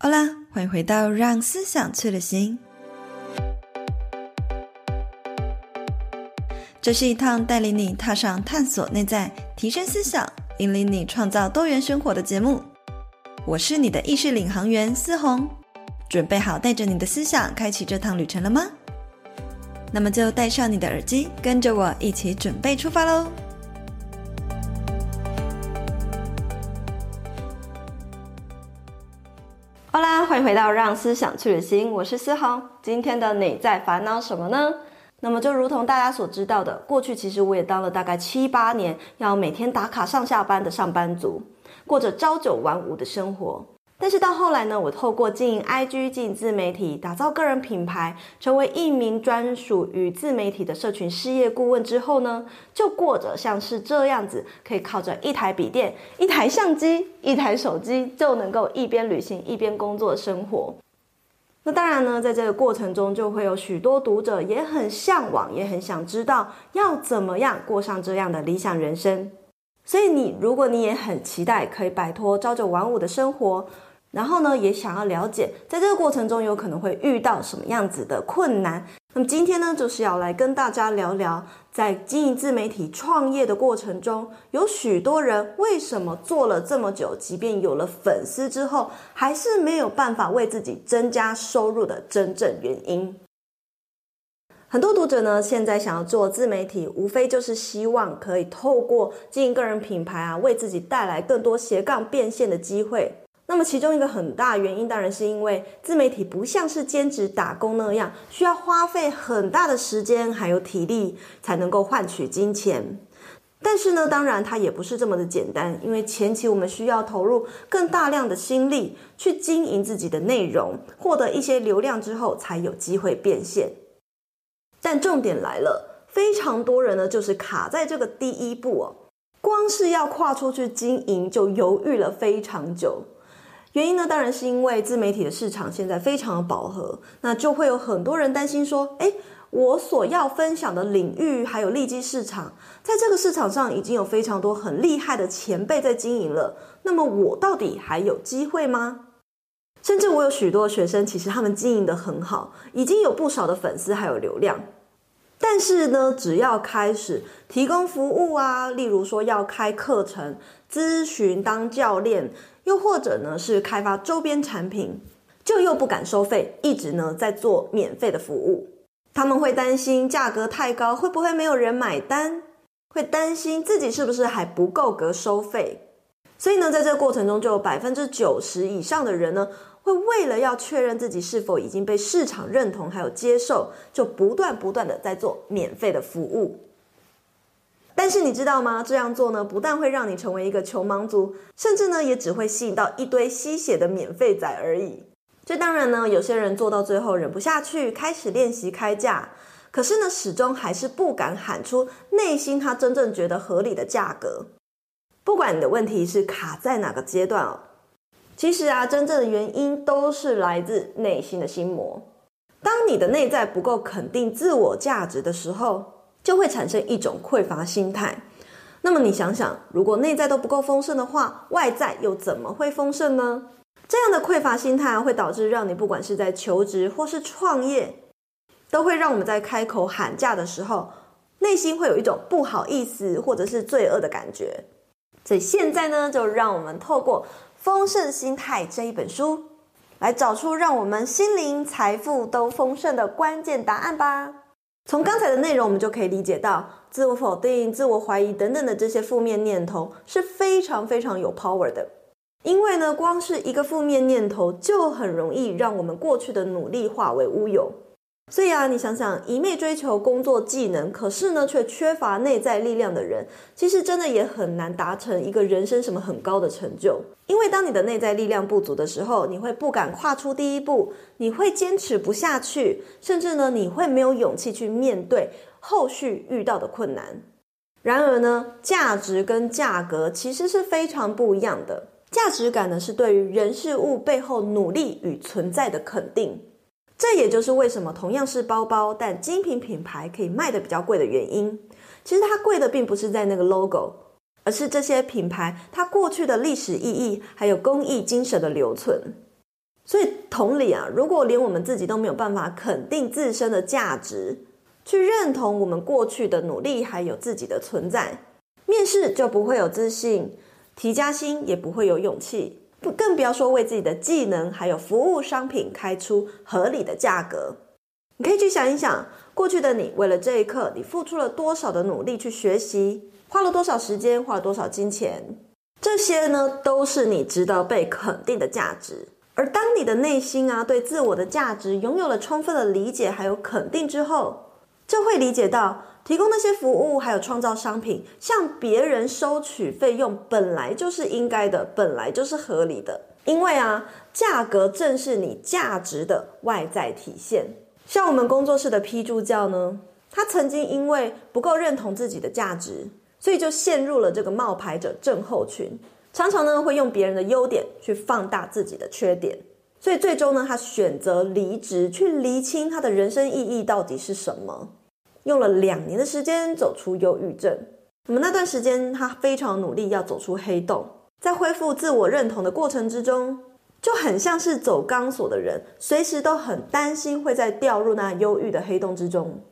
好啦，欢迎回到让思想去旅行。这是一趟带领你踏上探索内在、提升思想、引领你创造多元生活的节目。我是你的意识领航员思红，准备好带着你的思想开启这趟旅程了吗？那么就戴上你的耳机，跟着我一起准备出发喽！欢迎回到让思想去旅行，我是思红。今天的你在烦恼什么呢？那么就如同大家所知道的，过去其实我也当了大概七八年，要每天打卡上下班的上班族，过着朝九晚五的生活。但是到后来呢，我透过经营 IG、经营自媒体，打造个人品牌，成为一名专属于自媒体的社群事业顾问之后呢，就过着像是这样子，可以靠着一台笔电、一台相机、一台手机，就能够一边旅行一边工作的生活。那当然呢，在这个过程中，就会有许多读者也很向往，也很想知道要怎么样过上这样的理想人生。所以你，如果你也很期待可以摆脱朝九晚五的生活，然后呢，也想要了解，在这个过程中有可能会遇到什么样子的困难。那么今天呢，就是要来跟大家聊聊，在经营自媒体创业的过程中，有许多人为什么做了这么久，即便有了粉丝之后，还是没有办法为自己增加收入的真正原因。很多读者呢，现在想要做自媒体，无非就是希望可以透过经营个人品牌啊，为自己带来更多斜杠变现的机会。那么其中一个很大原因，当然是因为自媒体不像是兼职打工那样，需要花费很大的时间还有体力才能够换取金钱。但是呢，当然它也不是这么的简单，因为前期我们需要投入更大量的心力去经营自己的内容，获得一些流量之后，才有机会变现。但重点来了，非常多人呢，就是卡在这个第一步哦，光是要跨出去经营就犹豫了非常久。原因呢，当然是因为自媒体的市场现在非常的饱和，那就会有很多人担心说，诶，我所要分享的领域还有利基市场，在这个市场上已经有非常多很厉害的前辈在经营了，那么我到底还有机会吗？甚至我有许多学生，其实他们经营得很好，已经有不少的粉丝还有流量，但是呢，只要开始提供服务啊，例如说要开课程、咨询、当教练。又或者呢，是开发周边产品，就又不敢收费，一直呢在做免费的服务。他们会担心价格太高，会不会没有人买单？会担心自己是不是还不够格收费？所以呢，在这个过程中，就有百分之九十以上的人呢，会为了要确认自己是否已经被市场认同还有接受，就不断不断的在做免费的服务。但是你知道吗？这样做呢，不但会让你成为一个穷忙族，甚至呢，也只会吸引到一堆吸血的免费仔而已。这当然呢，有些人做到最后忍不下去，开始练习开价，可是呢，始终还是不敢喊出内心他真正觉得合理的价格。不管你的问题是卡在哪个阶段哦，其实啊，真正的原因都是来自内心的心魔。当你的内在不够肯定自我价值的时候，就会产生一种匮乏心态。那么你想想，如果内在都不够丰盛的话，外在又怎么会丰盛呢？这样的匮乏心态会导致让你不管是在求职或是创业，都会让我们在开口喊价的时候，内心会有一种不好意思或者是罪恶的感觉。所以现在呢，就让我们透过《丰盛心态》这一本书，来找出让我们心灵财富都丰盛的关键答案吧。从刚才的内容，我们就可以理解到，自我否定、自我怀疑等等的这些负面念头是非常非常有 power 的。因为呢，光是一个负面念头，就很容易让我们过去的努力化为乌有。所以啊，你想想，一味追求工作技能，可是呢，却缺乏内在力量的人，其实真的也很难达成一个人生什么很高的成就。因为当你的内在力量不足的时候，你会不敢跨出第一步，你会坚持不下去，甚至呢，你会没有勇气去面对后续遇到的困难。然而呢，价值跟价格其实是非常不一样的。价值感呢，是对于人事物背后努力与存在的肯定。这也就是为什么同样是包包，但精品品牌可以卖得比较贵的原因。其实它贵的并不是在那个 logo，而是这些品牌它过去的历史意义，还有工艺精神的留存。所以同理啊，如果连我们自己都没有办法肯定自身的价值，去认同我们过去的努力还有自己的存在，面试就不会有自信，提加薪也不会有勇气，更不要说为自己的技能还有服务商品开出合理的价格。你可以去想一想，过去的你为了这一刻，你付出了多少的努力去学习，花了多少时间，花了多少金钱，这些呢，都是你值得被肯定的价值。而当你的内心啊，对自我的价值拥有了充分的理解还有肯定之后，就会理解到提供那些服务还有创造商品，向别人收取费用本来就是应该的，本来就是合理的。因为啊，价格正是你价值的外在体现。像我们工作室的 P 助教呢，他曾经因为不够认同自己的价值，所以就陷入了这个冒牌者症候群。常常呢，会用别人的优点去放大自己的缺点，所以最终呢，他选择离职，去厘清他的人生意义到底是什么。用了两年的时间走出忧郁症。那么那段时间，他非常努力要走出黑洞，在恢复自我认同的过程之中，就很像是走钢索的人，随时都很担心会再掉入那忧郁的黑洞之中。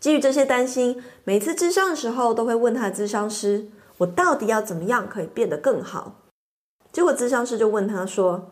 基于这些担心，每次咨商的时候，都会问他的咨商师。我到底要怎么样可以变得更好？结果咨商师就问他说：“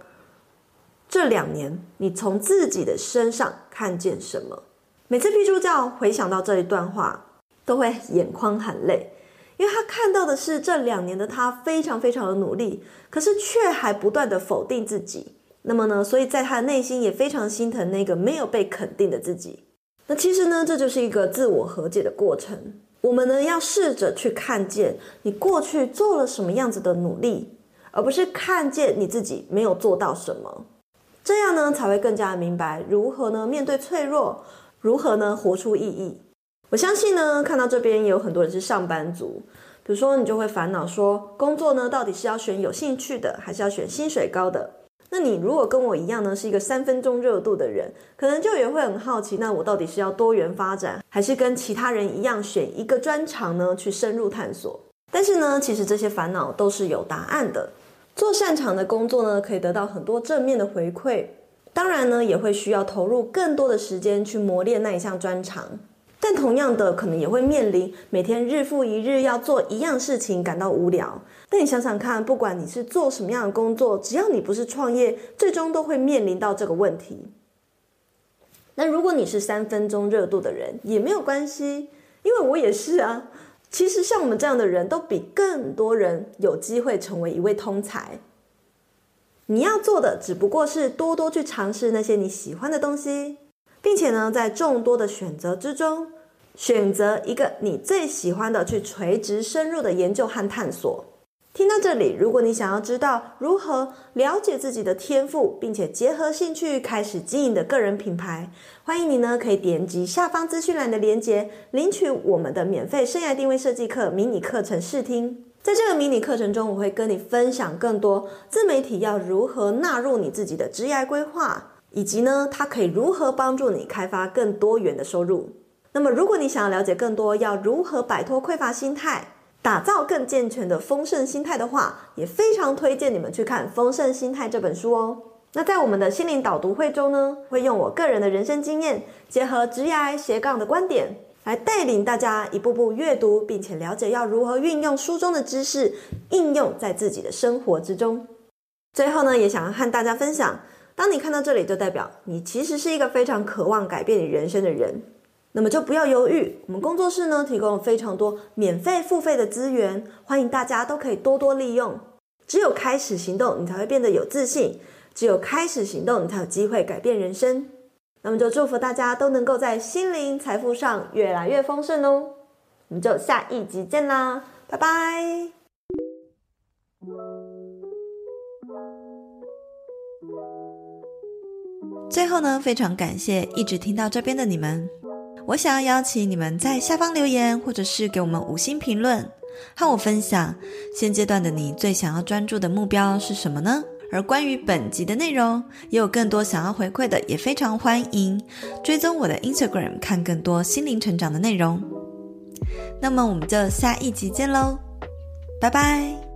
这两年你从自己的身上看见什么？”每次 P 助教回想到这一段话，都会眼眶含泪，因为他看到的是这两年的他非常非常的努力，可是却还不断的否定自己。那么呢，所以在他的内心也非常心疼那个没有被肯定的自己。那其实呢，这就是一个自我和解的过程。我们呢，要试着去看见你过去做了什么样子的努力，而不是看见你自己没有做到什么。这样呢，才会更加明白如何呢面对脆弱，如何呢活出意义。我相信呢，看到这边也有很多人是上班族，比如说你就会烦恼说，工作呢到底是要选有兴趣的，还是要选薪水高的？那你如果跟我一样呢，是一个三分钟热度的人，可能就也会很好奇，那我到底是要多元发展，还是跟其他人一样选一个专长呢去深入探索？但是呢，其实这些烦恼都是有答案的。做擅长的工作呢，可以得到很多正面的回馈，当然呢，也会需要投入更多的时间去磨练那一项专长。但同样的，可能也会面临每天日复一日要做一样事情，感到无聊。但你想想看，不管你是做什么样的工作，只要你不是创业，最终都会面临到这个问题。那如果你是三分钟热度的人，也没有关系，因为我也是啊。其实像我们这样的人都比更多人有机会成为一位通才。你要做的只不过是多多去尝试那些你喜欢的东西。并且呢，在众多的选择之中，选择一个你最喜欢的，去垂直深入的研究和探索。听到这里，如果你想要知道如何了解自己的天赋，并且结合兴趣开始经营的个人品牌，欢迎你呢可以点击下方资讯栏的链接，领取我们的免费生涯定位设计课迷你课程试听。在这个迷你课程中，我会跟你分享更多自媒体要如何纳入你自己的职业规划。以及呢，它可以如何帮助你开发更多元的收入？那么，如果你想要了解更多，要如何摆脱匮乏心态，打造更健全的丰盛心态的话，也非常推荐你们去看《丰盛心态》这本书哦。那在我们的心灵导读会中呢，会用我个人的人生经验，结合职涯斜杠的观点，来带领大家一步步阅读，并且了解要如何运用书中的知识，应用在自己的生活之中。最后呢，也想要和大家分享。当你看到这里，就代表你其实是一个非常渴望改变你人生的人。那么就不要犹豫，我们工作室呢提供了非常多免费付费的资源，欢迎大家都可以多多利用。只有开始行动，你才会变得有自信；只有开始行动，你才有机会改变人生。那么就祝福大家都能够在心灵财富上越来越丰盛哦！我们就下一集见啦，拜拜。最后呢，非常感谢一直听到这边的你们。我想要邀请你们在下方留言，或者是给我们五星评论，和我分享现阶段的你最想要专注的目标是什么呢？而关于本集的内容，也有更多想要回馈的，也非常欢迎追踪我的 Instagram，看更多心灵成长的内容。那么我们就下一集见喽，拜拜。